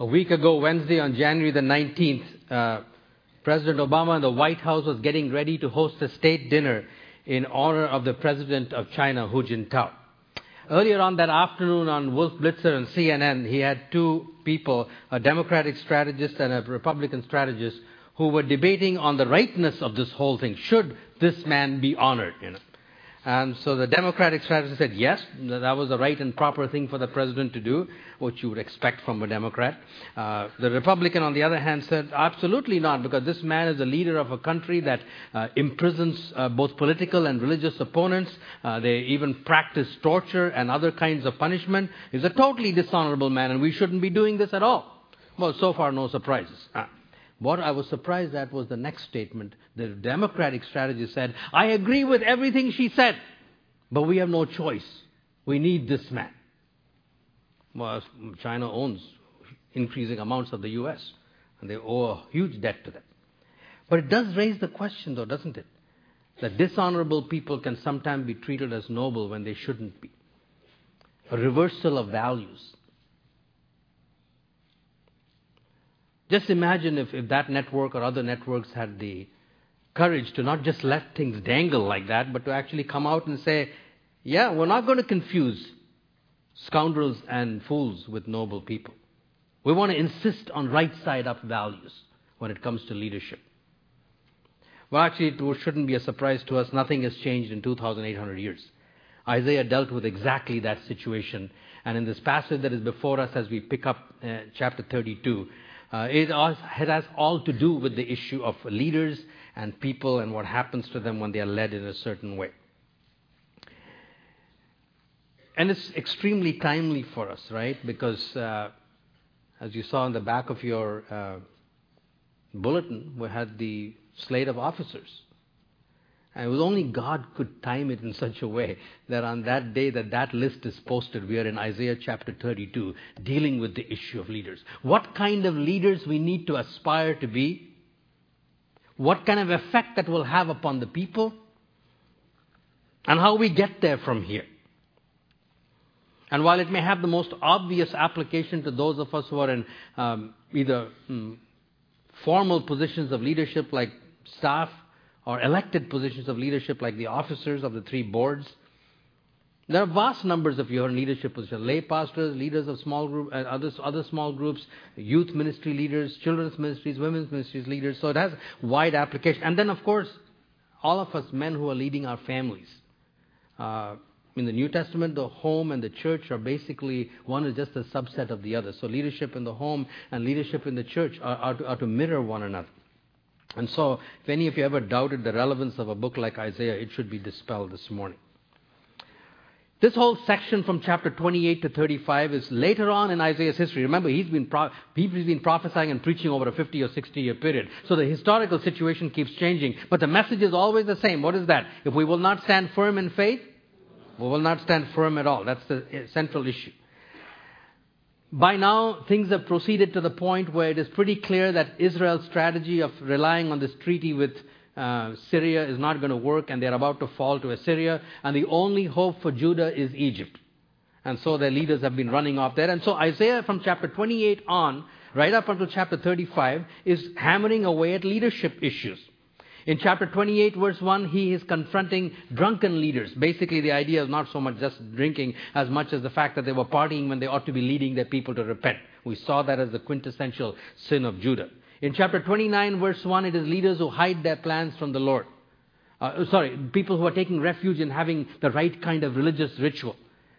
A week ago, Wednesday, on January the 19th, uh, President Obama and the White House was getting ready to host a state dinner in honor of the President of China, Hu Jintao. Earlier on that afternoon on Wolf Blitzer and CNN, he had two people, a Democratic strategist and a Republican strategist, who were debating on the rightness of this whole thing. Should this man be honored? You know? And so the Democratic strategist said yes, that was the right and proper thing for the president to do, which you would expect from a Democrat. Uh, the Republican, on the other hand, said absolutely not, because this man is the leader of a country that uh, imprisons uh, both political and religious opponents. Uh, they even practice torture and other kinds of punishment. He's a totally dishonorable man, and we shouldn't be doing this at all. Well, so far, no surprises. Uh, what I was surprised at was the next statement. The Democratic strategist said, I agree with everything she said, but we have no choice. We need this man. Well, China owns increasing amounts of the U.S., and they owe a huge debt to them. But it does raise the question, though, doesn't it? That dishonorable people can sometimes be treated as noble when they shouldn't be. A reversal of values. Just imagine if, if that network or other networks had the courage to not just let things dangle like that, but to actually come out and say, yeah, we're not going to confuse scoundrels and fools with noble people. We want to insist on right side up values when it comes to leadership. Well, actually, it shouldn't be a surprise to us. Nothing has changed in 2,800 years. Isaiah dealt with exactly that situation. And in this passage that is before us as we pick up uh, chapter 32, uh, it, it has all to do with the issue of leaders and people and what happens to them when they are led in a certain way. And it's extremely timely for us, right? Because uh, as you saw in the back of your uh, bulletin, we had the slate of officers. And it was only God could time it in such a way that on that day that that list is posted, we are in Isaiah chapter 32 dealing with the issue of leaders. What kind of leaders we need to aspire to be? What kind of effect that will have upon the people? And how we get there from here. And while it may have the most obvious application to those of us who are in um, either mm, formal positions of leadership like staff or elected positions of leadership like the officers of the three boards. There are vast numbers of your leadership positions, lay pastors, leaders of small groups, uh, other, other small groups, youth ministry leaders, children's ministries, women's ministries leaders. So it has wide application. And then, of course, all of us men who are leading our families. Uh, in the New Testament, the home and the church are basically, one is just a subset of the other. So leadership in the home and leadership in the church are, are, to, are to mirror one another. And so, if any of you ever doubted the relevance of a book like Isaiah, it should be dispelled this morning. This whole section from chapter 28 to 35 is later on in Isaiah's history. Remember, he's been, pro- he's been prophesying and preaching over a 50 or 60 year period. So the historical situation keeps changing. But the message is always the same. What is that? If we will not stand firm in faith, we will not stand firm at all. That's the eh, central issue. By now, things have proceeded to the point where it is pretty clear that Israel's strategy of relying on this treaty with uh, Syria is not going to work, and they're about to fall to Assyria, and the only hope for Judah is Egypt. And so their leaders have been running off there. And so Isaiah, from chapter 28 on, right up until chapter 35, is hammering away at leadership issues. In chapter 28, verse 1, he is confronting drunken leaders. Basically, the idea is not so much just drinking as much as the fact that they were partying when they ought to be leading their people to repent. We saw that as the quintessential sin of Judah. In chapter 29, verse 1, it is leaders who hide their plans from the Lord. Uh, sorry, people who are taking refuge in having the right kind of religious ritual.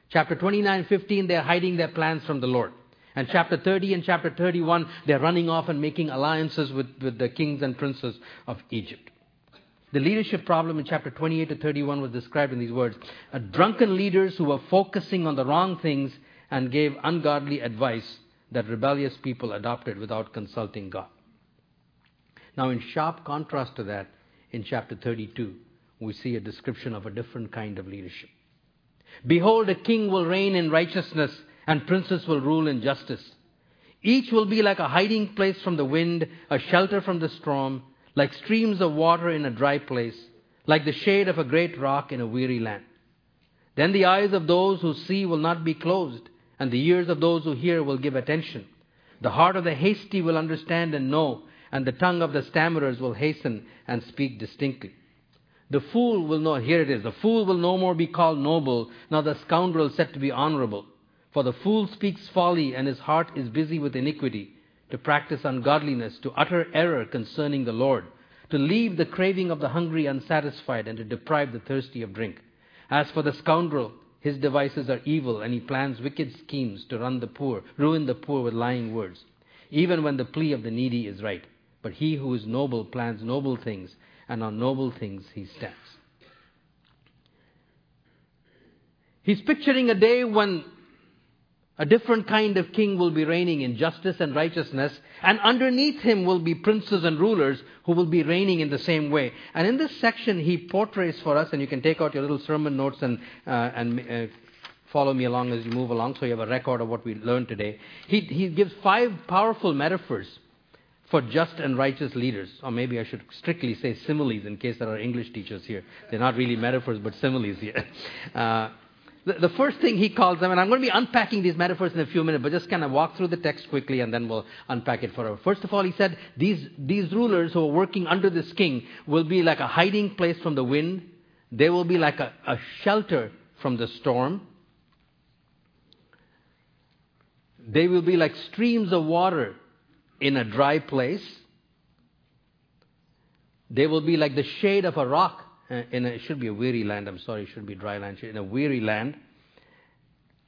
Chapter 29, 15, they are hiding their plans from the Lord. And chapter 30 and chapter 31, they're running off and making alliances with, with the kings and princes of Egypt. The leadership problem in chapter 28 to 31 was described in these words drunken leaders who were focusing on the wrong things and gave ungodly advice that rebellious people adopted without consulting God. Now, in sharp contrast to that, in chapter 32, we see a description of a different kind of leadership. Behold, a king will reign in righteousness, and princes will rule in justice. Each will be like a hiding place from the wind, a shelter from the storm like streams of water in a dry place, like the shade of a great rock in a weary land. Then the eyes of those who see will not be closed, and the ears of those who hear will give attention. The heart of the hasty will understand and know, and the tongue of the stammerers will hasten and speak distinctly. The fool will know, here it is, the fool will no more be called noble, nor the scoundrel said to be honorable. For the fool speaks folly, and his heart is busy with iniquity, to practice ungodliness, to utter error concerning the Lord, to leave the craving of the hungry unsatisfied, and to deprive the thirsty of drink. As for the scoundrel, his devices are evil, and he plans wicked schemes to run the poor, ruin the poor with lying words, even when the plea of the needy is right. But he who is noble plans noble things, and on noble things he stands. He's picturing a day when a different kind of king will be reigning in justice and righteousness, and underneath him will be princes and rulers who will be reigning in the same way. And in this section, he portrays for us, and you can take out your little sermon notes and, uh, and uh, follow me along as you move along so you have a record of what we learned today. He, he gives five powerful metaphors for just and righteous leaders. Or maybe I should strictly say similes in case there are English teachers here. They're not really metaphors, but similes here. Uh, the, first thing he calls them, and I'm going to be unpacking these metaphors in a few minutes, but just kind of walk through the text quickly and then we'll unpack it forever. First of all, he said these, these rulers who are working under this king will be like a hiding place from the wind. They will be like a, a shelter from the storm. They will be like streams of water in a dry place. They will be like the shade of a rock Uh, in a, it should be a weary land, I'm sorry, it should be dry land, in a weary land.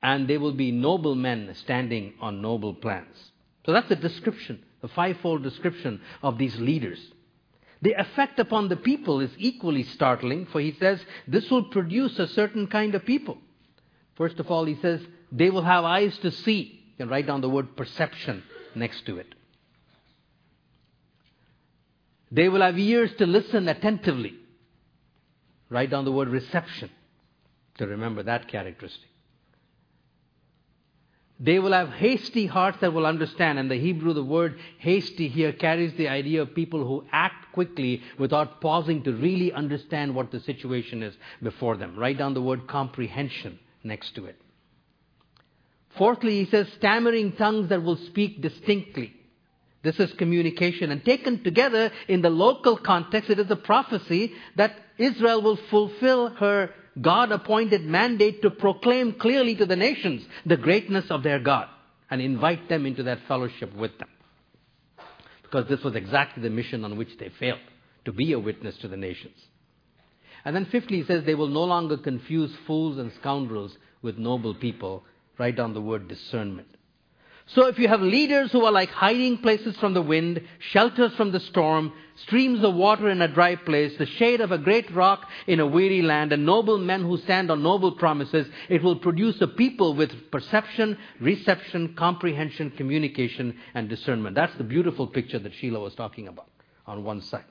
And they will be noble men standing on noble plans. So that's the description, a fivefold description of these leaders. The effect upon the people is equally startling, for he says this will produce a certain kind of people. First of all, he says they will have eyes to see. You can write down the word perception next to it. They will have ears to listen attentively. Write down the word reception to remember that characteristic. They will have hasty hearts that will understand. And the Hebrew, the word hasty here carries the idea of people who act quickly without pausing to really understand what the situation is before them. Write down the word comprehension next to it. Fourthly, he says stammering tongues that will speak distinctly. This is communication. And taken together in the local context, it is a prophecy that Israel will fulfill her God appointed mandate to proclaim clearly to the nations the greatness of their God and invite them into that fellowship with them. Because this was exactly the mission on which they failed to be a witness to the nations. And then, fifthly, he says they will no longer confuse fools and scoundrels with noble people. Write down the word discernment. So if you have leaders who are like hiding places from the wind, shelters from the storm, streams of water in a dry place, the shade of a great rock in a weary land, and noble men who stand on noble promises, it will produce a people with perception, reception, comprehension, communication, and discernment. That's the beautiful picture that Sheila was talking about on one side.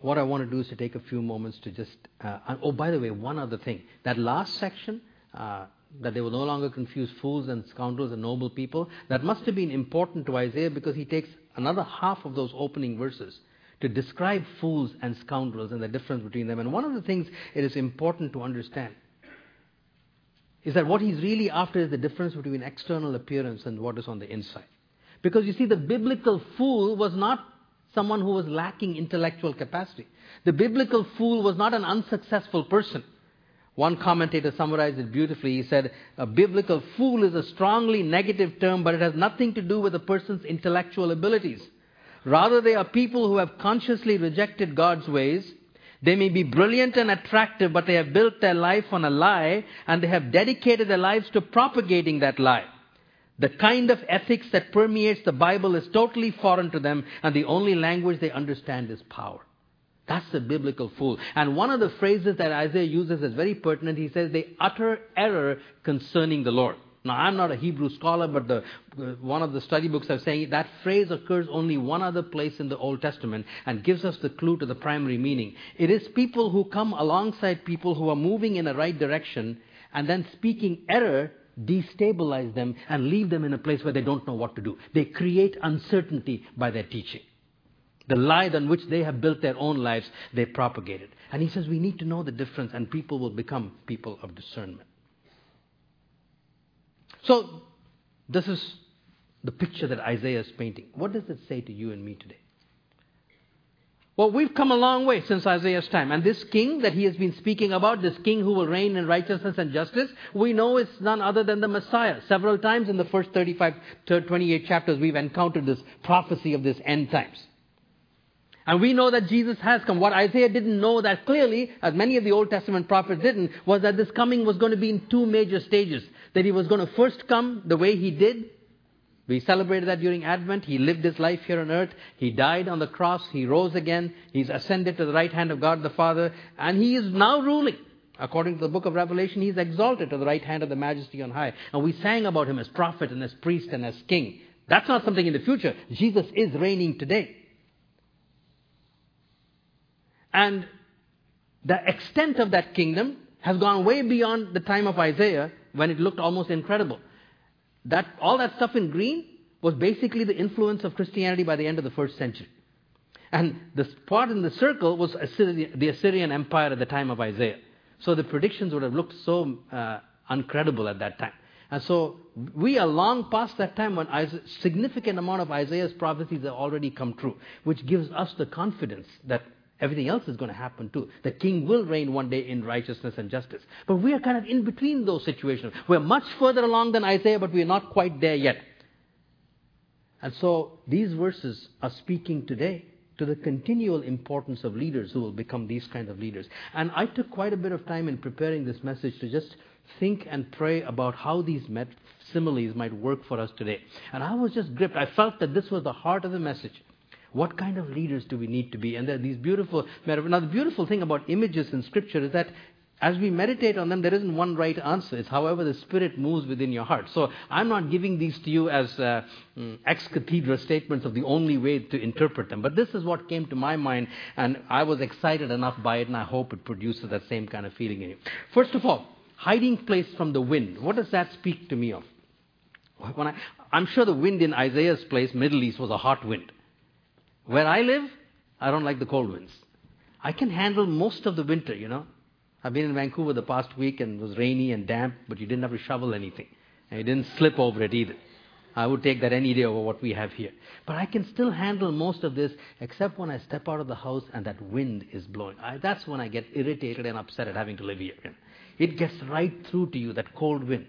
What I want to do is to take a few moments to just. Uh, oh, by the way, one other thing. That last section, uh, that they will no longer confuse fools and scoundrels and noble people, that must have been important to Isaiah because he takes another half of those opening verses to describe fools and scoundrels and the difference between them. And one of the things it is important to understand is that what he's really after is the difference between external appearance and what is on the inside. Because you see, the biblical fool was not someone who was lacking intellectual capacity. The biblical fool was not an unsuccessful person. One commentator summarized it beautifully. He said, A biblical fool is a strongly negative term, but it has nothing to do with a person's intellectual abilities. Rather, they are people who have consciously rejected God's ways. They may be brilliant and attractive, but they have built their life on a lie, and they have dedicated their lives to propagating that lie. The kind of ethics that permeates the Bible is totally foreign to them, and the only language they understand is power. That's the biblical fool. And one of the phrases that Isaiah uses is very pertinent. He says they utter error concerning the Lord. Now, I'm not a Hebrew scholar, but the, one of the study books are saying that phrase occurs only one other place in the Old Testament and gives us the clue to the primary meaning. It is people who come alongside people who are moving in a right direction and then speaking error destabilize them and leave them in a place where they don't know what to do. They create uncertainty by their teaching. The lie on which they have built their own lives, they propagate it. And he says we need to know the difference, and people will become people of discernment. So, this is the picture that Isaiah is painting. What does it say to you and me today? Well, we've come a long way since Isaiah's time. And this king that he has been speaking about, this king who will reign in righteousness and justice, we know it's none other than the Messiah. Several times in the first 35 to 28 chapters, we've encountered this prophecy of this end times. And we know that Jesus has come. What Isaiah didn't know that clearly, as many of the Old Testament prophets didn't, was that this coming was going to be in two major stages. That he was going to first come the way he did, we celebrated that during Advent. He lived his life here on earth. He died on the cross. He rose again. He's ascended to the right hand of God the Father. And he is now ruling. According to the book of Revelation, he's exalted to the right hand of the majesty on high. And we sang about him as prophet and as priest and as king. That's not something in the future. Jesus is reigning today. And the extent of that kingdom has gone way beyond the time of Isaiah when it looked almost incredible that, all that stuff in green was basically the influence of Christianity by the end of the first century. And the spot in the circle was the Assyrian Empire at the time of Isaiah. So the predictions would have looked so uh, uncredible at that time. And so we are long past that time when a significant amount of Isaiah's prophecies have already come true, which gives us the confidence that Everything else is going to happen too. The king will reign one day in righteousness and justice. But we are kind of in between those situations. We're much further along than Isaiah, but we're not quite there yet. And so these verses are speaking today to the continual importance of leaders who will become these kind of leaders. And I took quite a bit of time in preparing this message to just think and pray about how these met- similes might work for us today. And I was just gripped. I felt that this was the heart of the message. What kind of leaders do we need to be? And there are these beautiful metaphors. Now, the beautiful thing about images in Scripture is that as we meditate on them, there isn't one right answer. It's however the Spirit moves within your heart. So I'm not giving these to you as uh, mm, ex cathedra statements of the only way to interpret them. But this is what came to my mind, and I was excited enough by it, and I hope it produces that same kind of feeling in you. First of all, hiding place from the wind. What does that speak to me of? When I, I'm sure the wind in Isaiah's place, Middle East, was a hot wind. Where I live, I don't like the cold winds. I can handle most of the winter, you know. I've been in Vancouver the past week and it was rainy and damp, but you didn't have to shovel anything. And you didn't slip over it either. I would take that any day over what we have here. But I can still handle most of this except when I step out of the house and that wind is blowing. I, that's when I get irritated and upset at having to live here. It gets right through to you, that cold wind.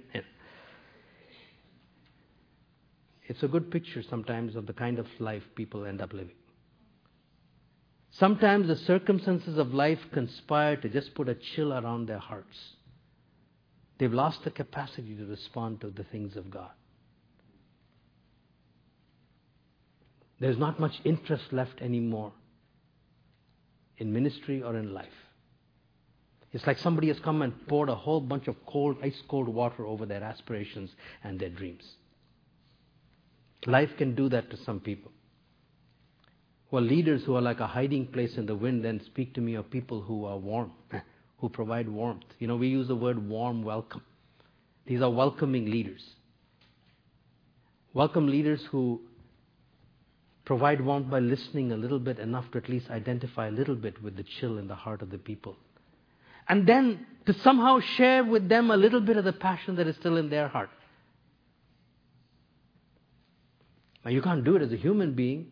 It's a good picture sometimes of the kind of life people end up living. Sometimes the circumstances of life conspire to just put a chill around their hearts. They've lost the capacity to respond to the things of God. There's not much interest left anymore in ministry or in life. It's like somebody has come and poured a whole bunch of cold, ice cold water over their aspirations and their dreams. Life can do that to some people. Well, leaders who are like a hiding place in the wind then speak to me of people who are warm, who provide warmth. You know, we use the word warm welcome. These are welcoming leaders. Welcome leaders who provide warmth by listening a little bit, enough to at least identify a little bit with the chill in the heart of the people. And then to somehow share with them a little bit of the passion that is still in their heart. Now, you can't do it as a human being.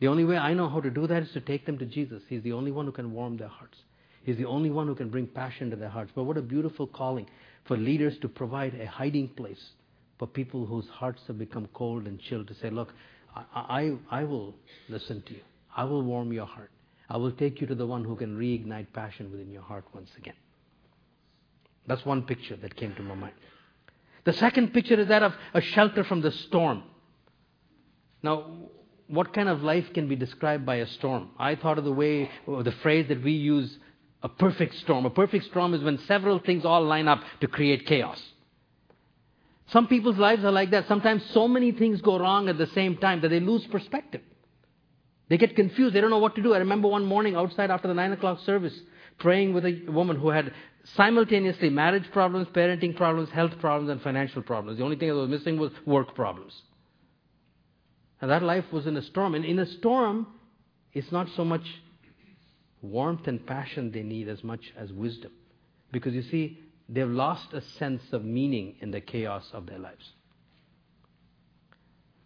The only way I know how to do that is to take them to Jesus. He's the only one who can warm their hearts. He's the only one who can bring passion to their hearts. But what a beautiful calling for leaders to provide a hiding place for people whose hearts have become cold and chilled to say, Look, I, I, I will listen to you. I will warm your heart. I will take you to the one who can reignite passion within your heart once again. That's one picture that came to my mind. The second picture is that of a shelter from the storm. Now, what kind of life can be described by a storm? I thought of the way, the phrase that we use, a perfect storm. A perfect storm is when several things all line up to create chaos. Some people's lives are like that. Sometimes so many things go wrong at the same time that they lose perspective. They get confused. They don't know what to do. I remember one morning outside after the 9 o'clock service, praying with a woman who had simultaneously marriage problems, parenting problems, health problems, and financial problems. The only thing that was missing was work problems. And that life was in a storm. And in a storm, it's not so much warmth and passion they need as much as wisdom. Because you see, they've lost a sense of meaning in the chaos of their lives.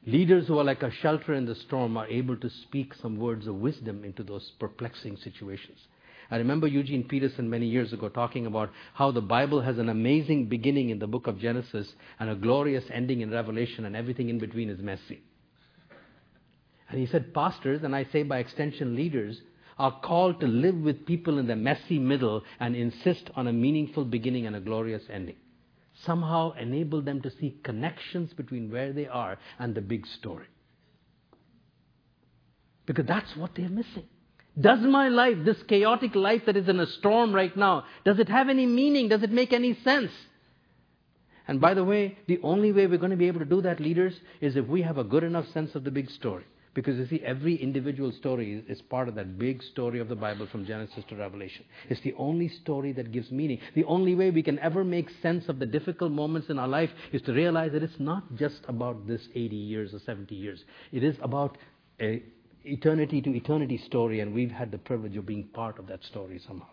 Leaders who are like a shelter in the storm are able to speak some words of wisdom into those perplexing situations. I remember Eugene Peterson many years ago talking about how the Bible has an amazing beginning in the book of Genesis and a glorious ending in Revelation, and everything in between is messy. And he said, Pastors, and I say by extension leaders, are called to live with people in the messy middle and insist on a meaningful beginning and a glorious ending. Somehow enable them to see connections between where they are and the big story. Because that's what they're missing. Does my life, this chaotic life that is in a storm right now, does it have any meaning? Does it make any sense? And by the way, the only way we're going to be able to do that, leaders, is if we have a good enough sense of the big story. Because you see, every individual story is part of that big story of the Bible from Genesis to Revelation. It's the only story that gives meaning. The only way we can ever make sense of the difficult moments in our life is to realize that it's not just about this 80 years or 70 years. It is about a eternity to eternity story, and we've had the privilege of being part of that story somehow.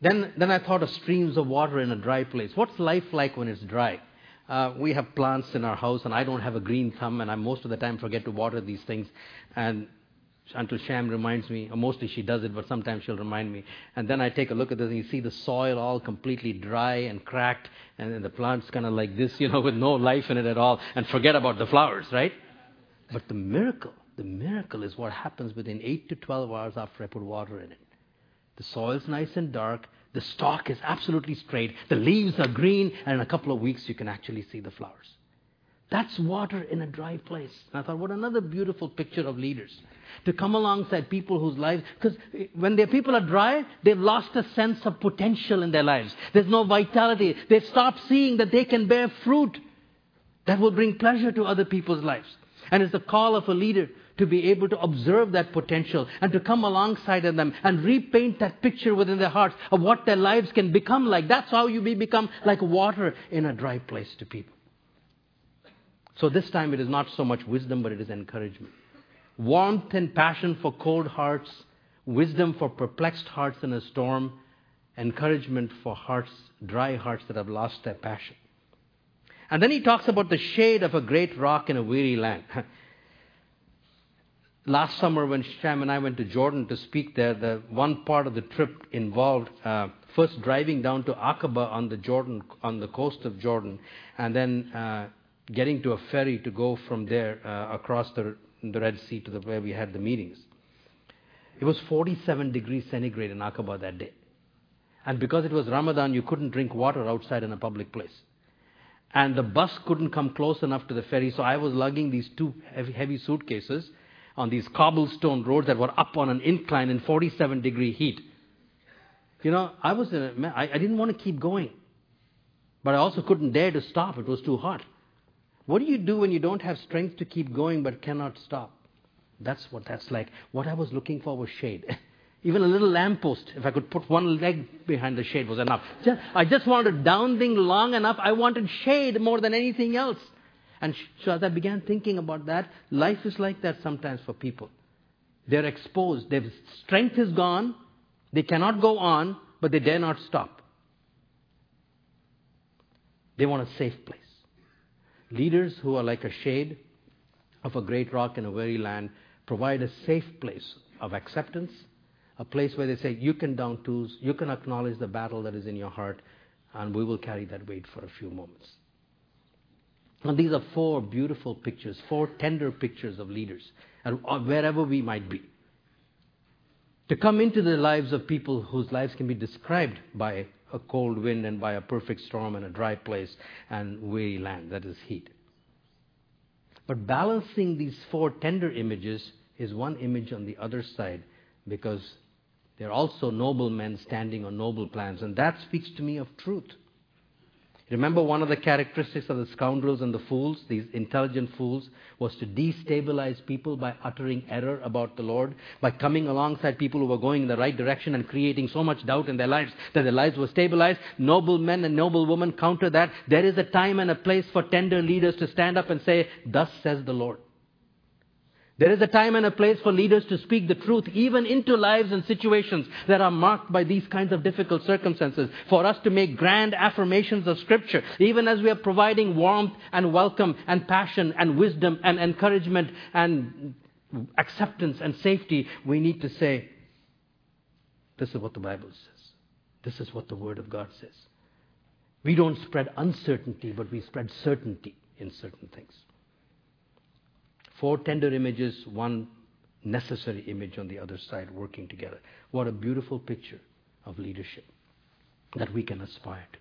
Then, then I thought of streams of water in a dry place. What's life like when it's dry? Uh, we have plants in our house, and I don't have a green thumb, and I most of the time forget to water these things. And until Sham reminds me, or mostly she does it, but sometimes she'll remind me. And then I take a look at this, and you see the soil all completely dry and cracked, and the plant's kind of like this, you know, with no life in it at all, and forget about the flowers, right? But the miracle, the miracle is what happens within 8 to 12 hours after I put water in it. The soil's nice and dark, the stalk is absolutely straight. The leaves are green, and in a couple of weeks, you can actually see the flowers. That's water in a dry place. And I thought, what another beautiful picture of leaders. To come alongside people whose lives, because when their people are dry, they've lost a sense of potential in their lives. There's no vitality. They've stopped seeing that they can bear fruit that will bring pleasure to other people's lives. And it's the call of a leader to be able to observe that potential and to come alongside of them and repaint that picture within their hearts of what their lives can become like. That's how you become like water in a dry place to people. So this time it is not so much wisdom, but it is encouragement. Warmth and passion for cold hearts, wisdom for perplexed hearts in a storm, encouragement for hearts, dry hearts that have lost their passion. And then he talks about the shade of a great rock in a weary land. last summer when Sham and I went to Jordan to speak there, the one part of the trip involved uh, first driving down to Aqaba on the Jordan on the coast of Jordan, and then uh, getting to a ferry to go from there uh, across the, the Red Sea to the, where we had the meetings. It was 47 degrees centigrade in Aqaba that day. And because it was Ramadan, you couldn't drink water outside in a public place. And the bus couldn't come close enough to the ferry, so I was lugging these two heavy, heavy suitcases on these cobblestone roads that were up on an incline in 47 degree heat. You know, I was in a, I, I didn't want to keep going, but I also couldn't dare to stop. It was too hot. What do you do when you don't have strength to keep going but cannot stop? That's what that's like. What I was looking for was shade. Even a little lamppost, if I could put one leg behind the shade, was enough. Just, I just wanted a down thing long enough. I wanted shade more than anything else. And so as I began thinking about that, life is like that sometimes for people. They're exposed. Their strength is gone. They cannot go on, but they dare not stop. They want a safe place. Leaders who are like a shade of a great rock in a weary land provide a safe place of acceptance, a place where they say, You can down tools, you can acknowledge the battle that is in your heart, and we will carry that weight for a few moments. And these are four beautiful pictures, four tender pictures of leaders, and uh, wherever we might be. To come into the lives of people whose lives can be described by a cold wind and by a perfect storm and a dry place and weary land, that is heat. But balancing these four tender images is one image on the other side because they're also noble men standing on noble plans, and that speaks to me of truth. Remember, one of the characteristics of the scoundrels and the fools, these intelligent fools, was to destabilize people by uttering error about the Lord, by coming alongside people who were going in the right direction and creating so much doubt in their lives that their lives were stabilized. Noble men and noble women counter that. There is a time and a place for tender leaders to stand up and say, Thus says the Lord. There is a time and a place for leaders to speak the truth, even into lives and situations that are marked by these kinds of difficult circumstances. For us to make grand affirmations of Scripture, even as we are providing warmth and welcome and passion and wisdom and encouragement and acceptance and safety, we need to say, This is what the Bible says. This is what the Word of God says. We don't spread uncertainty, but we spread certainty in certain things. Four tender images, one necessary image on the other side working together. What a beautiful picture of leadership that we can aspire to,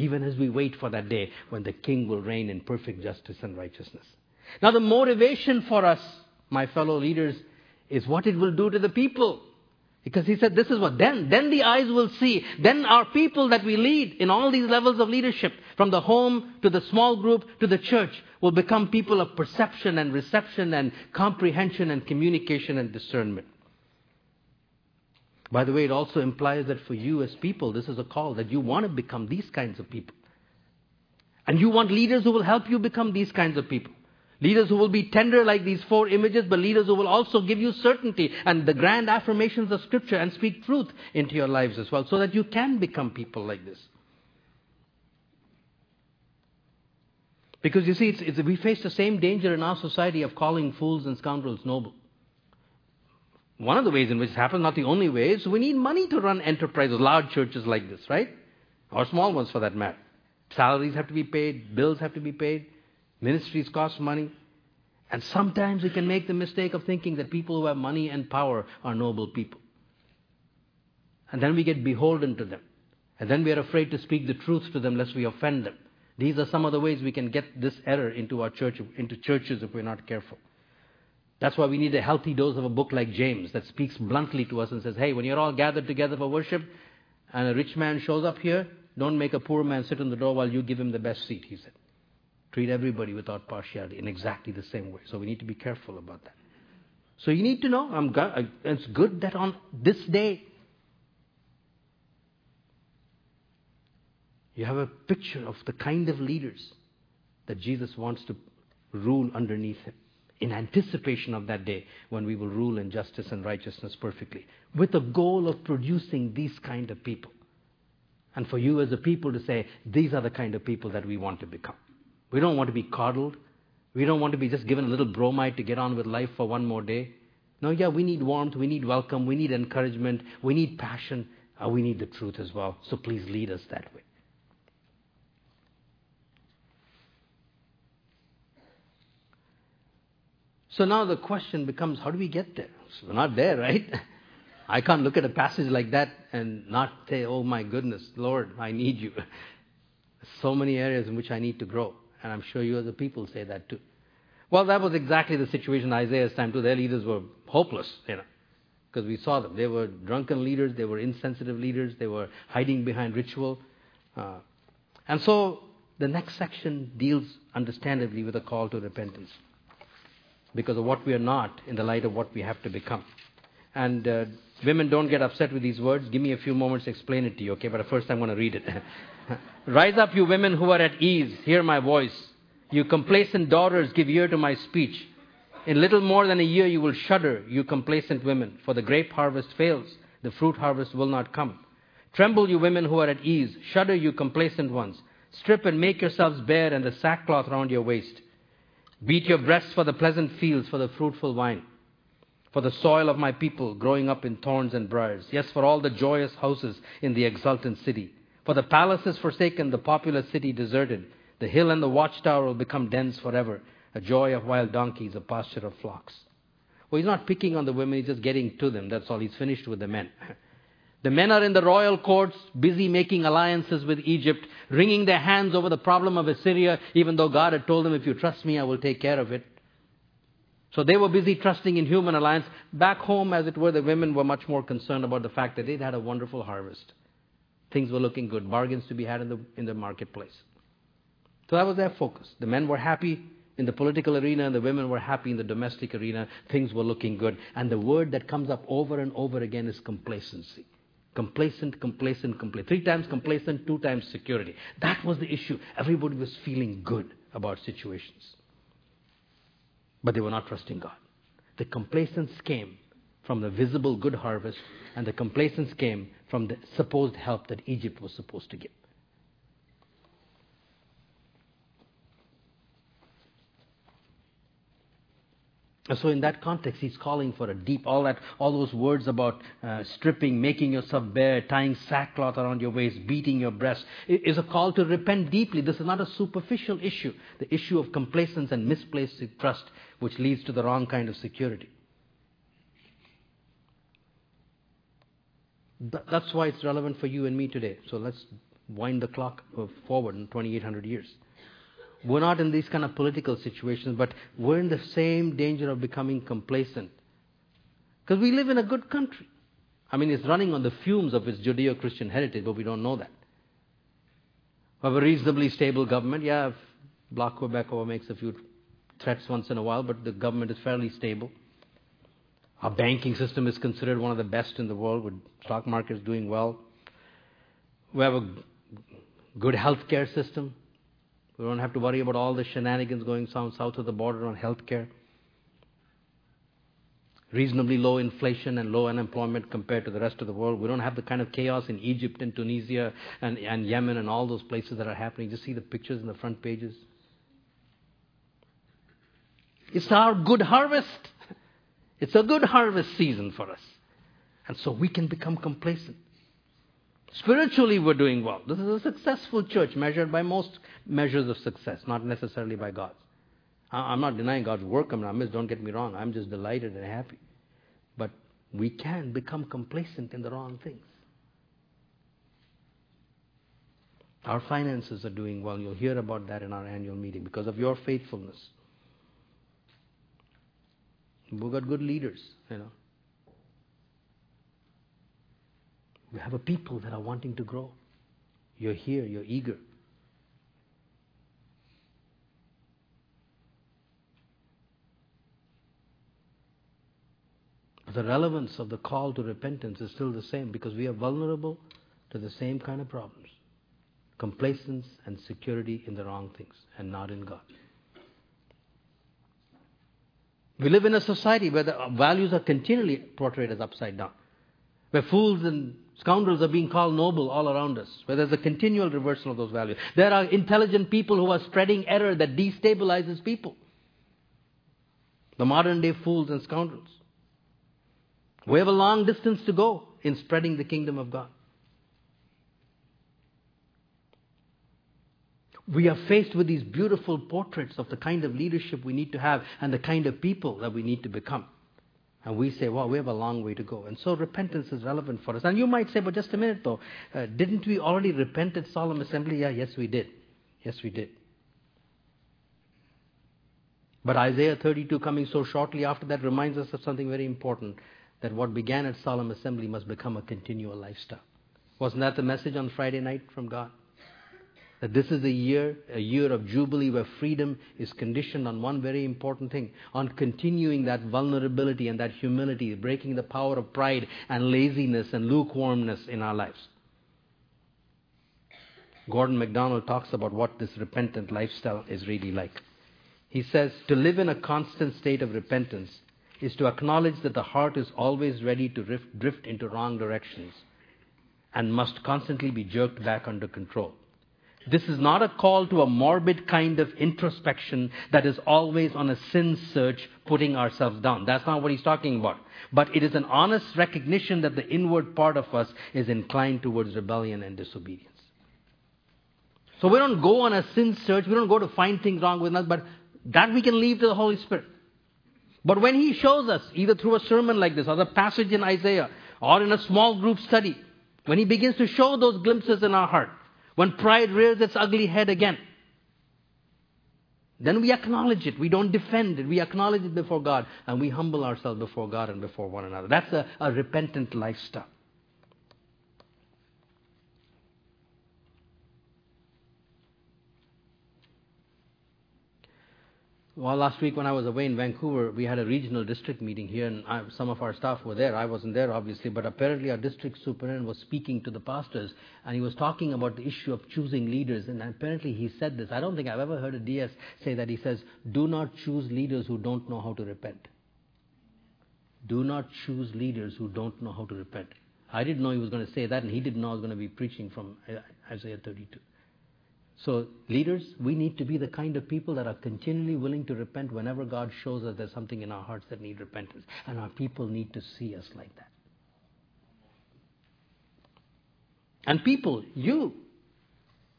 even as we wait for that day when the King will reign in perfect justice and righteousness. Now, the motivation for us, my fellow leaders, is what it will do to the people. Because he said, this is what, then, then the eyes will see. Then our people that we lead in all these levels of leadership, from the home to the small group to the church, will become people of perception and reception and comprehension and communication and discernment. By the way, it also implies that for you as people, this is a call that you want to become these kinds of people. And you want leaders who will help you become these kinds of people. Leaders who will be tender like these four images, but leaders who will also give you certainty and the grand affirmations of Scripture and speak truth into your lives as well, so that you can become people like this. Because you see, it's, it's, we face the same danger in our society of calling fools and scoundrels noble. One of the ways in which it happens, not the only way, is we need money to run enterprises, large churches like this, right? Or small ones for that matter. Salaries have to be paid, bills have to be paid. Ministries cost money. And sometimes we can make the mistake of thinking that people who have money and power are noble people. And then we get beholden to them. And then we are afraid to speak the truth to them lest we offend them. These are some of the ways we can get this error into our church, into churches if we're not careful. That's why we need a healthy dose of a book like James that speaks bluntly to us and says, hey, when you're all gathered together for worship and a rich man shows up here, don't make a poor man sit in the door while you give him the best seat, he said. Treat everybody without partiality in exactly the same way. So we need to be careful about that. So you need to know, I'm it's good that on this day, you have a picture of the kind of leaders that Jesus wants to rule underneath him in anticipation of that day when we will rule in justice and righteousness perfectly, with the goal of producing these kind of people. And for you as a people to say, these are the kind of people that we want to become. We don't want to be coddled. We don't want to be just given a little bromide to get on with life for one more day. No, yeah, we need warmth, we need welcome, we need encouragement, we need passion, we need the truth as well. So please lead us that way. So now the question becomes how do we get there? So we're not there, right? I can't look at a passage like that and not say, oh my goodness, Lord, I need you. so many areas in which I need to grow. And I'm sure you as a people say that too. Well, that was exactly the situation in Isaiah's time too. Their leaders were hopeless, you know, because we saw them. They were drunken leaders, they were insensitive leaders, they were hiding behind ritual. Uh, and so the next section deals understandably with a call to repentance because of what we are not in the light of what we have to become. And uh, women, don't get upset with these words. Give me a few moments to explain it to you, okay? But first I'm going to read it. Rise up, you women who are at ease, hear my voice. You complacent daughters, give ear to my speech. In little more than a year you will shudder, you complacent women, for the grape harvest fails, the fruit harvest will not come. Tremble, you women who are at ease. Shudder, you complacent ones. Strip and make yourselves bare, and the sackcloth round your waist. Beat your breasts for the pleasant fields, for the fruitful vine, for the soil of my people growing up in thorns and briars. Yes, for all the joyous houses in the exultant city. For the palace is forsaken, the populous city deserted. The hill and the watchtower will become dens forever, a joy of wild donkeys, a pasture of flocks. Well, he's not picking on the women, he's just getting to them. That's all. He's finished with the men. The men are in the royal courts, busy making alliances with Egypt, wringing their hands over the problem of Assyria, even though God had told them, if you trust me, I will take care of it. So they were busy trusting in human alliance. Back home, as it were, the women were much more concerned about the fact that they'd had a wonderful harvest. Things were looking good, bargains to be had in the, in the marketplace. So that was their focus. The men were happy in the political arena and the women were happy in the domestic arena. Things were looking good. And the word that comes up over and over again is complacency. Complacent, complacent, complacent. Three times complacent, two times security. That was the issue. Everybody was feeling good about situations. But they were not trusting God. The complacence came from the visible good harvest, and the complacence came from the supposed help that Egypt was supposed to give. So, in that context, he's calling for a deep, all that, all those words about uh, stripping, making yourself bare, tying sackcloth around your waist, beating your breast, is a call to repent deeply. This is not a superficial issue, the issue of complacence and misplaced trust, which leads to the wrong kind of security. That's why it's relevant for you and me today. So let's wind the clock forward in 2,800 years. We're not in these kind of political situations, but we're in the same danger of becoming complacent. Because we live in a good country. I mean, it's running on the fumes of its Judeo Christian heritage, but we don't know that. We have a reasonably stable government. Yeah, Bloc Quebecois makes a few threats once in a while, but the government is fairly stable. Our banking system is considered one of the best in the world, with stock markets doing well. We have a good healthcare system. We don't have to worry about all the shenanigans going south, of the border on healthcare. Reasonably low inflation and low unemployment compared to the rest of the world. We don't have the kind of chaos in Egypt and Tunisia and, and Yemen and all those places that are happening. Just see the pictures in the front pages. It's our good harvest. It's a good harvest season for us. And so we can become complacent. Spiritually, we're doing well. This is a successful church measured by most measures of success, not necessarily by God's. I'm not denying God's work. I mean, don't get me wrong. I'm just delighted and happy. But we can become complacent in the wrong things. Our finances are doing well. You'll hear about that in our annual meeting because of your faithfulness. We've got good leaders, you know. We have a people that are wanting to grow. You're here, you're eager. The relevance of the call to repentance is still the same because we are vulnerable to the same kind of problems complacence and security in the wrong things and not in God. We live in a society where the values are continually portrayed as upside down, where fools and Scoundrels are being called noble all around us, where there's a continual reversal of those values. There are intelligent people who are spreading error that destabilizes people. The modern day fools and scoundrels. We have a long distance to go in spreading the kingdom of God. We are faced with these beautiful portraits of the kind of leadership we need to have and the kind of people that we need to become. And we say, well, we have a long way to go. And so repentance is relevant for us. And you might say, but just a minute though, uh, didn't we already repent at solemn assembly? Yeah, yes, we did. Yes, we did. But Isaiah 32 coming so shortly after that reminds us of something very important that what began at solemn assembly must become a continual lifestyle. Wasn't that the message on Friday night from God? That this is a year, a year of Jubilee where freedom is conditioned on one very important thing on continuing that vulnerability and that humility, breaking the power of pride and laziness and lukewarmness in our lives. Gordon MacDonald talks about what this repentant lifestyle is really like. He says, To live in a constant state of repentance is to acknowledge that the heart is always ready to drift, drift into wrong directions and must constantly be jerked back under control. This is not a call to a morbid kind of introspection that is always on a sin search, putting ourselves down. That's not what he's talking about. But it is an honest recognition that the inward part of us is inclined towards rebellion and disobedience. So we don't go on a sin search, we don't go to find things wrong with us, but that we can leave to the Holy Spirit. But when He shows us, either through a sermon like this, or the passage in Isaiah, or in a small group study, when He begins to show those glimpses in our heart, when pride rears its ugly head again, then we acknowledge it. We don't defend it. We acknowledge it before God and we humble ourselves before God and before one another. That's a, a repentant lifestyle. Well, last week when I was away in Vancouver, we had a regional district meeting here, and I, some of our staff were there. I wasn't there, obviously, but apparently our district superintendent was speaking to the pastors, and he was talking about the issue of choosing leaders. And apparently he said this. I don't think I've ever heard a DS say that. He says, "Do not choose leaders who don't know how to repent." do not choose leaders who don't know how to repent. I didn't know he was going to say that, and he didn't know I was going to be preaching from uh, Isaiah 32. So, leaders, we need to be the kind of people that are continually willing to repent whenever God shows us there's something in our hearts that need repentance. And our people need to see us like that. And people, you,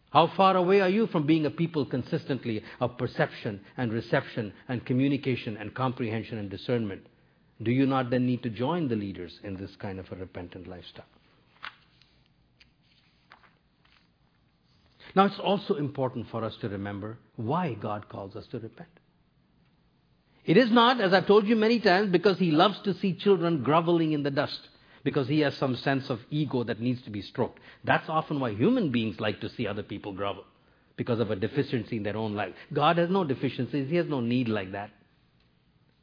how far away are you from being a people consistently of perception and reception and communication and comprehension and discernment? Do you not then need to join the leaders in this kind of a repentant lifestyle? Now, it's also important for us to remember why God calls us to repent. It is not, as I've told you many times, because He loves to see children groveling in the dust, because He has some sense of ego that needs to be stroked. That's often why human beings like to see other people grovel, because of a deficiency in their own life. God has no deficiencies, He has no need like that.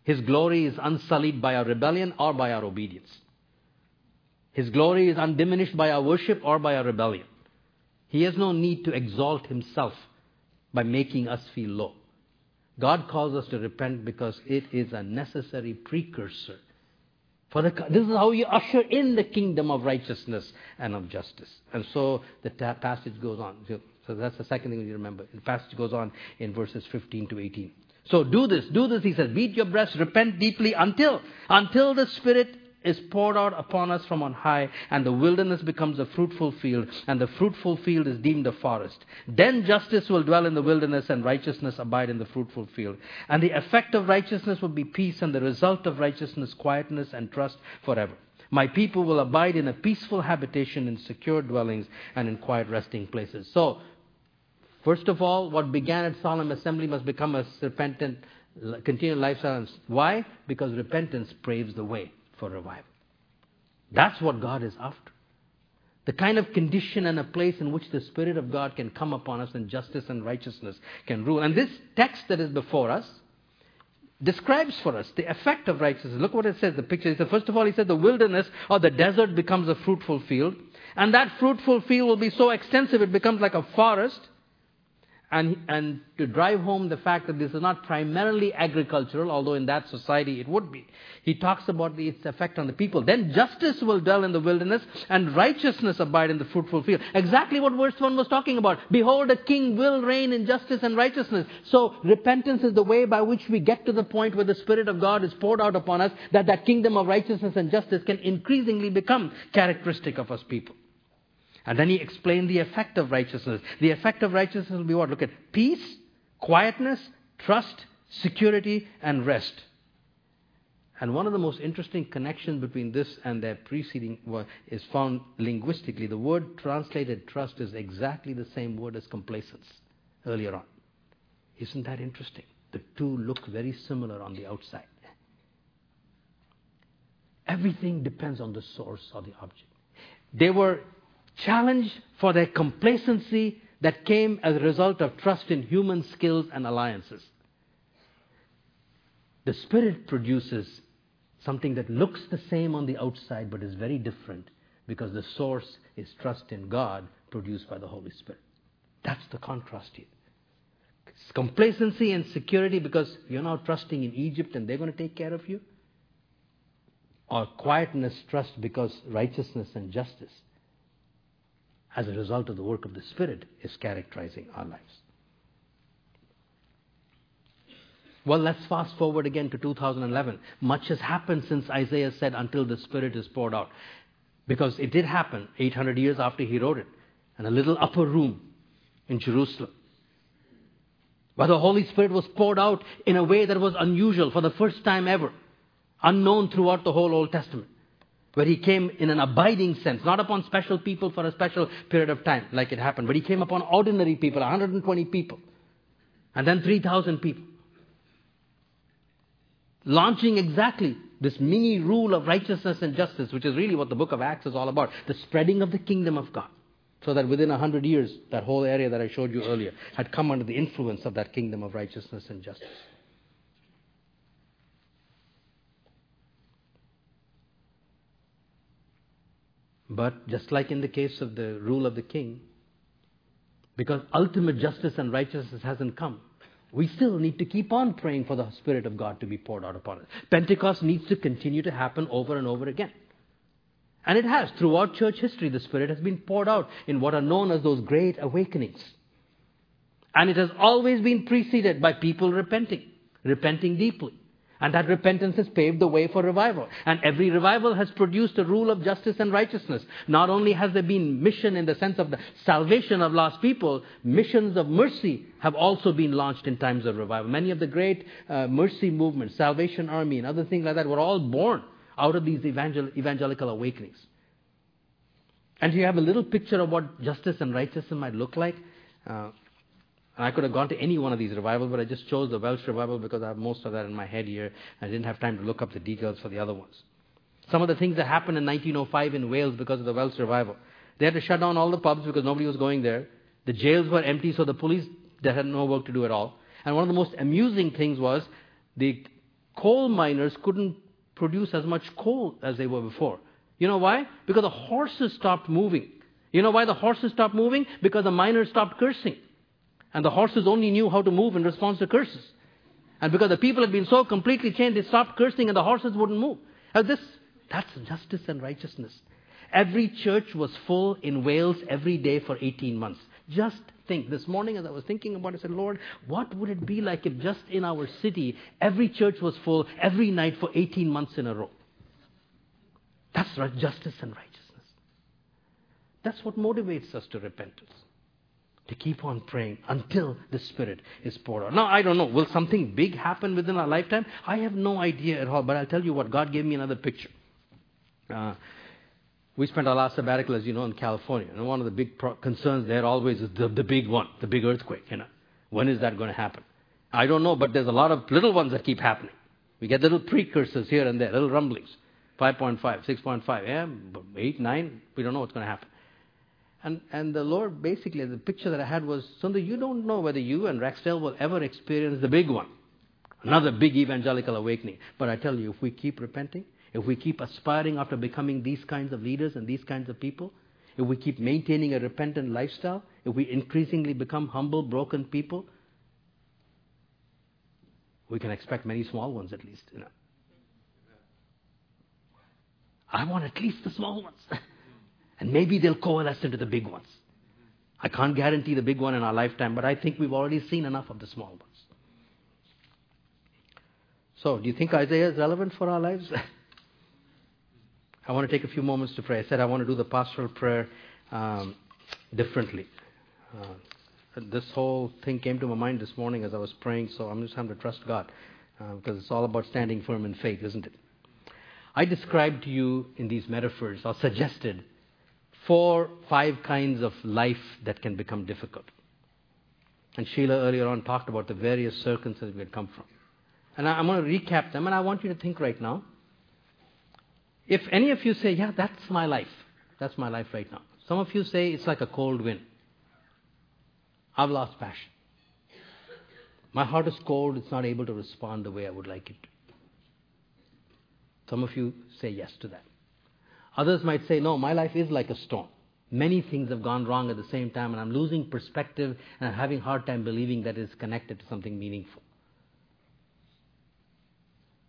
His glory is unsullied by our rebellion or by our obedience. His glory is undiminished by our worship or by our rebellion. He has no need to exalt himself by making us feel low. God calls us to repent because it is a necessary precursor. For the, this is how you usher in the kingdom of righteousness and of justice. And so the ta- passage goes on. So that's the second thing you remember. The passage goes on in verses 15 to 18. So do this, do this, he says, beat your breast, repent deeply until, until the Spirit is poured out upon us from on high, and the wilderness becomes a fruitful field, and the fruitful field is deemed a forest. Then justice will dwell in the wilderness, and righteousness abide in the fruitful field. And the effect of righteousness will be peace, and the result of righteousness, quietness and trust forever. My people will abide in a peaceful habitation, in secure dwellings, and in quiet resting places. So, first of all, what began at solemn assembly must become a repentant, continual lifestyle. Why? Because repentance paves the way for revival. That's what God is after. The kind of condition and a place in which the Spirit of God can come upon us and justice and righteousness can rule. And this text that is before us describes for us the effect of righteousness. Look what it says, the picture. It says, first of all, he said the wilderness or the desert becomes a fruitful field. And that fruitful field will be so extensive it becomes like a forest and, and to drive home the fact that this is not primarily agricultural, although in that society it would be. He talks about the, its effect on the people. Then justice will dwell in the wilderness and righteousness abide in the fruitful field. Exactly what verse 1 was talking about. Behold, a king will reign in justice and righteousness. So repentance is the way by which we get to the point where the Spirit of God is poured out upon us, that that kingdom of righteousness and justice can increasingly become characteristic of us people. And then he explained the effect of righteousness. The effect of righteousness will be what? Look at peace, quietness, trust, security, and rest. And one of the most interesting connections between this and their preceding is found linguistically. The word translated trust is exactly the same word as complacence earlier on. Isn't that interesting? The two look very similar on the outside. Everything depends on the source or the object. They were challenge for their complacency that came as a result of trust in human skills and alliances. The Spirit produces something that looks the same on the outside but is very different because the source is trust in God produced by the Holy Spirit. That's the contrast here. It's complacency and security because you're now trusting in Egypt and they're going to take care of you. Or quietness, trust because righteousness and justice as a result of the work of the Spirit is characterizing our lives. Well, let's fast forward again to 2011. Much has happened since Isaiah said, until the Spirit is poured out. Because it did happen 800 years after he wrote it, in a little upper room in Jerusalem. But the Holy Spirit was poured out in a way that was unusual for the first time ever, unknown throughout the whole Old Testament where he came in an abiding sense, not upon special people for a special period of time, like it happened, but he came upon ordinary people, 120 people, and then 3,000 people. Launching exactly this mini rule of righteousness and justice, which is really what the book of Acts is all about the spreading of the kingdom of God. So that within a hundred years, that whole area that I showed you earlier had come under the influence of that kingdom of righteousness and justice. But just like in the case of the rule of the king, because ultimate justice and righteousness hasn't come, We still need to keep on praying for the Spirit of God to be poured out upon us. Pentecost needs to continue to happen over and over again. And it has. Throughout church history, the Spirit has been poured out in what are known as those great awakenings. And it has always been preceded by people repenting, repenting deeply. And that repentance has paved the way for revival. And every revival has produced a rule of justice and righteousness. Not only has there been mission in the sense of the salvation of lost people, missions of mercy have also been launched in times of revival. Many of the great uh, mercy movements, Salvation Army, and other things like that were all born out of these evangel- evangelical awakenings. And you have a little picture of what justice and righteousness might look like. Uh, I could have gone to any one of these revivals, but I just chose the Welsh revival because I have most of that in my head here. I didn't have time to look up the details for the other ones. Some of the things that happened in 1905 in Wales because of the Welsh revival. They had to shut down all the pubs because nobody was going there. The jails were empty, so the police they had no work to do at all. And one of the most amusing things was the coal miners couldn't produce as much coal as they were before. You know why? Because the horses stopped moving. You know why the horses stopped moving? Because the miners stopped cursing. And the horses only knew how to move in response to curses. And because the people had been so completely changed, they stopped cursing and the horses wouldn't move. Now this, that's justice and righteousness. Every church was full in Wales every day for 18 months. Just think. This morning as I was thinking about it, I said, Lord, what would it be like if just in our city, every church was full every night for 18 months in a row? That's right, justice and righteousness. That's what motivates us to repentance to keep on praying until the Spirit is poured out. Now, I don't know. Will something big happen within our lifetime? I have no idea at all, but I'll tell you what. God gave me another picture. Uh, we spent our last sabbatical, as you know, in California. And one of the big pro- concerns there always is the, the big one, the big earthquake. You know, when is that going to happen? I don't know, but there's a lot of little ones that keep happening. We get little precursors here and there, little rumblings. 5.5, 6.5, yeah, 8, 9, we don't know what's going to happen. And, and the Lord, basically, the picture that I had was, Sundar, you don't know whether you and Rexdale will ever experience the big one. Another big evangelical awakening. But I tell you, if we keep repenting, if we keep aspiring after becoming these kinds of leaders and these kinds of people, if we keep maintaining a repentant lifestyle, if we increasingly become humble, broken people, we can expect many small ones at least. You know. I want at least the small ones. And maybe they'll coalesce into the big ones. I can't guarantee the big one in our lifetime, but I think we've already seen enough of the small ones. So, do you think Isaiah is relevant for our lives? I want to take a few moments to pray. I said I want to do the pastoral prayer um, differently. Uh, this whole thing came to my mind this morning as I was praying, so I'm just having to trust God uh, because it's all about standing firm in faith, isn't it? I described to you in these metaphors, or suggested, four, five kinds of life that can become difficult. And Sheila earlier on talked about the various circumstances we had come from. And I, am going to recap them, and I want you to think right now. If any of you say, Yeah, that's my life, that's my life right now. Some of you say it's like a cold wind. I've lost passion. My heart is cold, it's not able to respond the way I would like it to. Some of you say yes to that. Others might say, no, my life is like a storm. Many things have gone wrong at the same time, and I'm losing perspective, and I'm having a hard time believing that it's connected to something meaningful.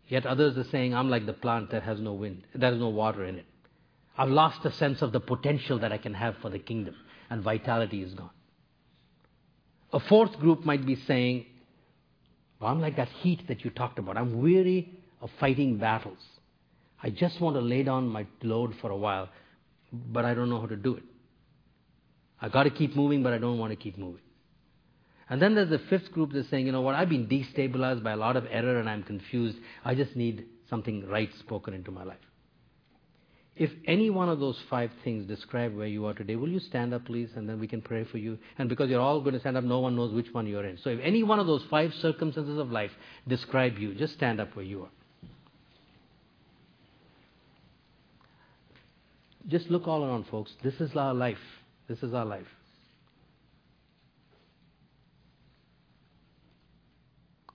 Yet others are saying, I'm like the plant that has no wind, there is no water in it. I've lost the sense of the potential that I can have for the kingdom, and vitality is gone. A fourth group might be saying, well, I'm like that heat that you talked about. I'm weary of fighting battles. I just want to lay down my load for a while, but I don't know how to do it. I got to keep moving, but I don't want to keep moving. And then there's the fifth group that's saying, you know what, I've been destabilized by a lot of error and I'm confused. I just need something right spoken into my life. If any one of those five things describe where you are today, will you stand up, please, and then we can pray for you? And because you're all going to stand up, no one knows which one you're in. So if any one of those five circumstances of life describe you, just stand up where you are. Just look all around, folks. This is our life. This is our life.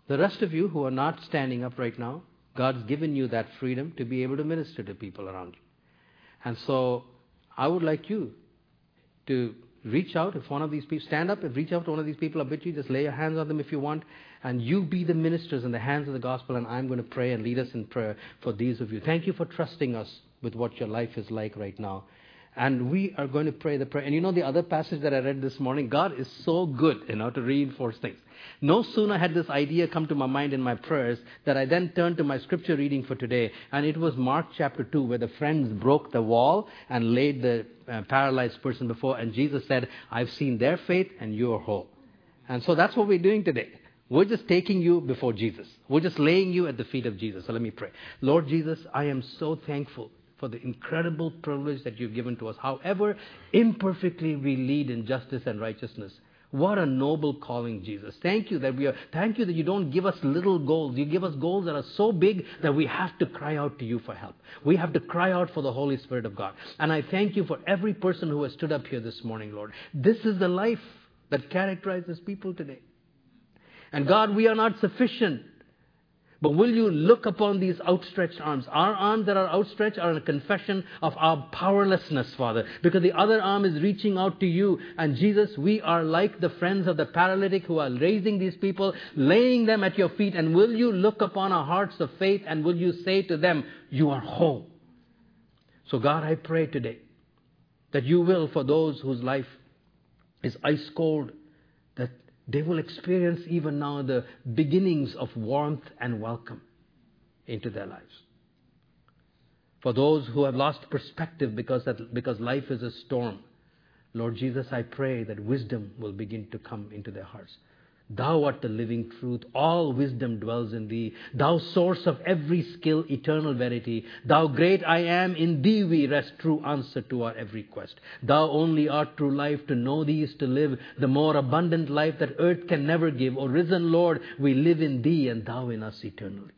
The rest of you who are not standing up right now, God's given you that freedom to be able to minister to people around you. And so I would like you to reach out if one of these people stand up and reach out to one of these people a bit you just lay your hands on them if you want and you be the ministers in the hands of the gospel and i'm going to pray and lead us in prayer for these of you. Thank you for trusting us with what your life is like right now and we are going to pray the prayer and you know the other passage that i read this morning god is so good you know to reinforce things no sooner had this idea come to my mind in my prayers that I then turned to my scripture reading for today, and it was Mark chapter 2, where the friends broke the wall and laid the uh, paralyzed person before, and Jesus said, I've seen their faith, and you are whole. And so that's what we're doing today. We're just taking you before Jesus. We're just laying you at the feet of Jesus. So let me pray. Lord Jesus, I am so thankful for the incredible privilege that you've given to us. However imperfectly we lead in justice and righteousness, what a noble calling, Jesus. Thank you that we are, thank you that you don't give us little goals. You give us goals that are so big that we have to cry out to you for help. We have to cry out for the Holy Spirit of God. And I thank you for every person who has stood up here this morning, Lord. This is the life that characterizes people today. And God, we are not sufficient. But will you look upon these outstretched arms? Our arms that are outstretched are a confession of our powerlessness, Father, because the other arm is reaching out to you. And Jesus, we are like the friends of the paralytic who are raising these people, laying them at your feet. And will you look upon our hearts of faith and will you say to them, You are whole? So, God, I pray today that you will, for those whose life is ice cold, they will experience even now the beginnings of warmth and welcome into their lives. For those who have lost perspective because, that, because life is a storm, Lord Jesus, I pray that wisdom will begin to come into their hearts. Thou art the living truth. All wisdom dwells in thee. Thou source of every skill, eternal verity. Thou great I am, in thee we rest, true answer to our every quest. Thou only art true life. To know thee is to live the more abundant life that earth can never give. O risen Lord, we live in thee and thou in us eternally.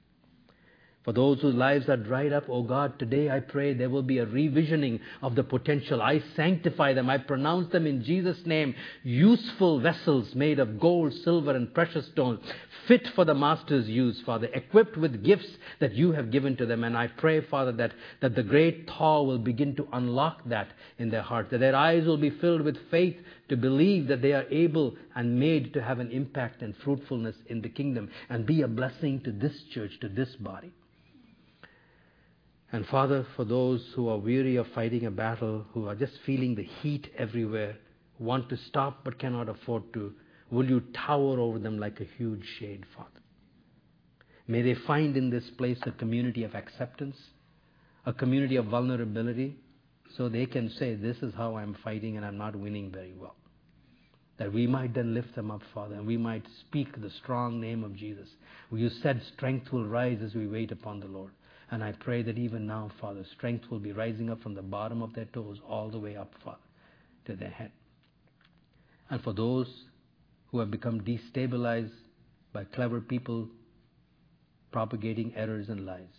For those whose lives are dried up, O oh God, today I pray there will be a revisioning of the potential. I sanctify them. I pronounce them in Jesus' name useful vessels made of gold, silver, and precious stones, fit for the Master's use, Father, equipped with gifts that you have given to them. And I pray, Father, that, that the great thaw will begin to unlock that in their hearts, that their eyes will be filled with faith to believe that they are able and made to have an impact and fruitfulness in the kingdom and be a blessing to this church, to this body. And Father, for those who are weary of fighting a battle, who are just feeling the heat everywhere, want to stop but cannot afford to, will you tower over them like a huge shade, Father? May they find in this place a community of acceptance, a community of vulnerability, so they can say, This is how I'm fighting and I'm not winning very well. That we might then lift them up, Father, and we might speak the strong name of Jesus. You said strength will rise as we wait upon the Lord. And I pray that even now, Father, strength will be rising up from the bottom of their toes all the way up, Father, to their head. And for those who have become destabilized by clever people propagating errors and lies,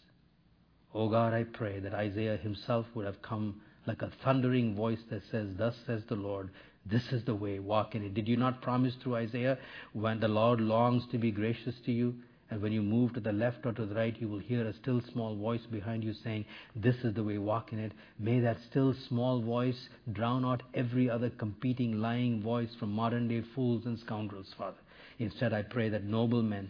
oh God, I pray that Isaiah himself would have come like a thundering voice that says, Thus says the Lord, this is the way, walk in it. Did you not promise through Isaiah, when the Lord longs to be gracious to you, and when you move to the left or to the right, you will hear a still small voice behind you saying, This is the way, walk in it. May that still small voice drown out every other competing, lying voice from modern day fools and scoundrels, Father. Instead, I pray that noble men,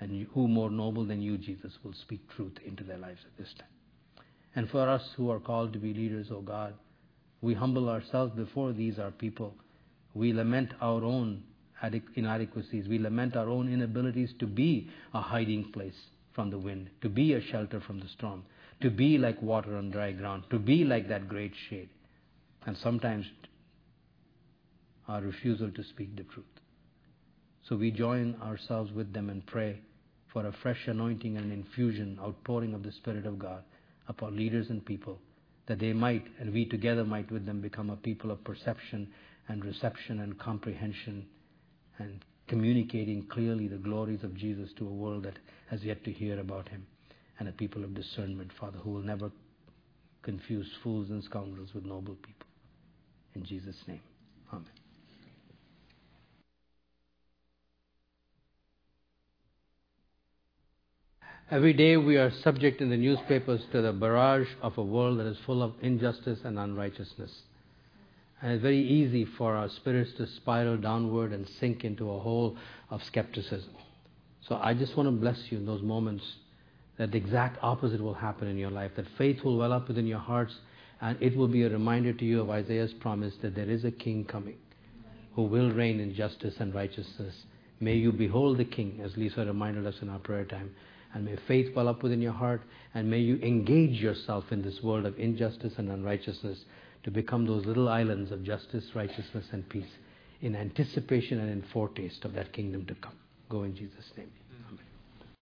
and who more noble than you, Jesus, will speak truth into their lives at this time. And for us who are called to be leaders, O oh God, we humble ourselves before these, our people. We lament our own inadequacies. We lament our own inabilities to be a hiding place from the wind, to be a shelter from the storm, to be like water on dry ground, to be like that great shade. And sometimes our refusal to speak the truth. So we join ourselves with them and pray for a fresh anointing and infusion, outpouring of the Spirit of God upon leaders and people, that they might, and we together might with them, become a people of perception and reception and comprehension and communicating clearly the glories of Jesus to a world that has yet to hear about him, and a people of discernment, Father, who will never confuse fools and scoundrels with noble people. In Jesus' name, Amen. Every day we are subject in the newspapers to the barrage of a world that is full of injustice and unrighteousness. And it's very easy for our spirits to spiral downward and sink into a hole of skepticism. So I just want to bless you in those moments that the exact opposite will happen in your life, that faith will well up within your hearts, and it will be a reminder to you of Isaiah's promise that there is a king coming who will reign in justice and righteousness. May you behold the king, as Lisa reminded us in our prayer time. And may faith well up within your heart, and may you engage yourself in this world of injustice and unrighteousness to become those little islands of justice, righteousness, and peace in anticipation and in foretaste of that kingdom to come. Go in Jesus' name.